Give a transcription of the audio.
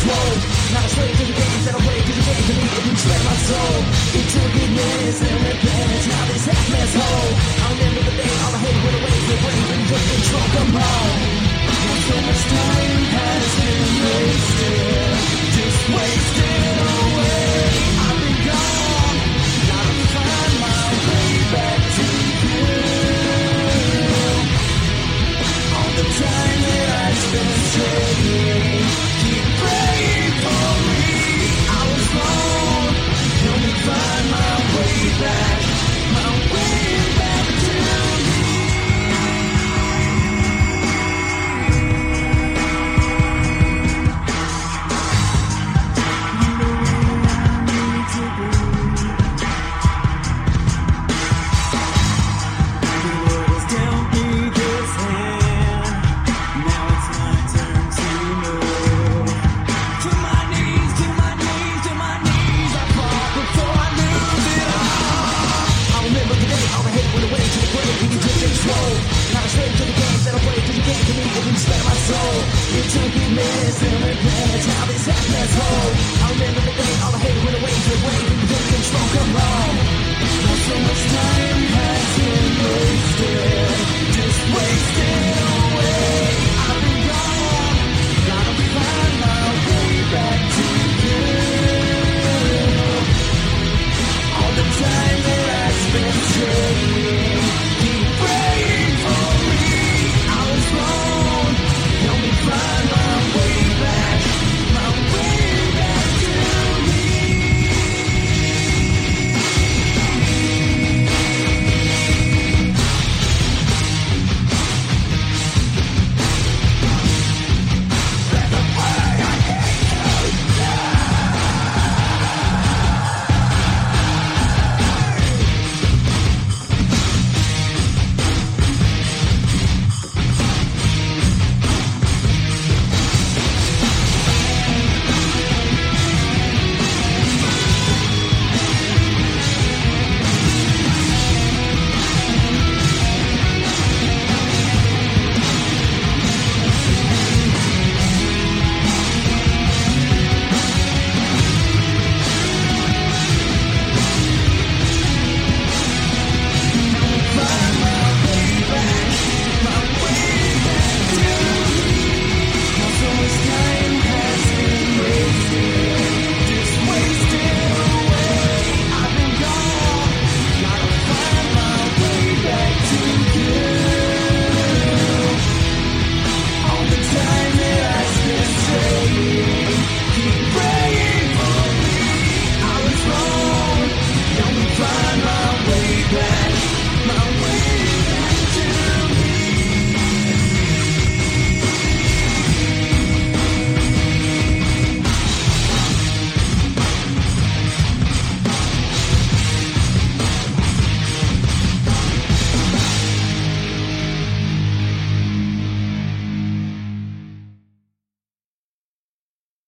slow Not a slave to the games that I play Cause you came to me and you spread my soul. Into goodness and repentance Now this half-mess hole. I'll remember the day all the hate went away. Yeah.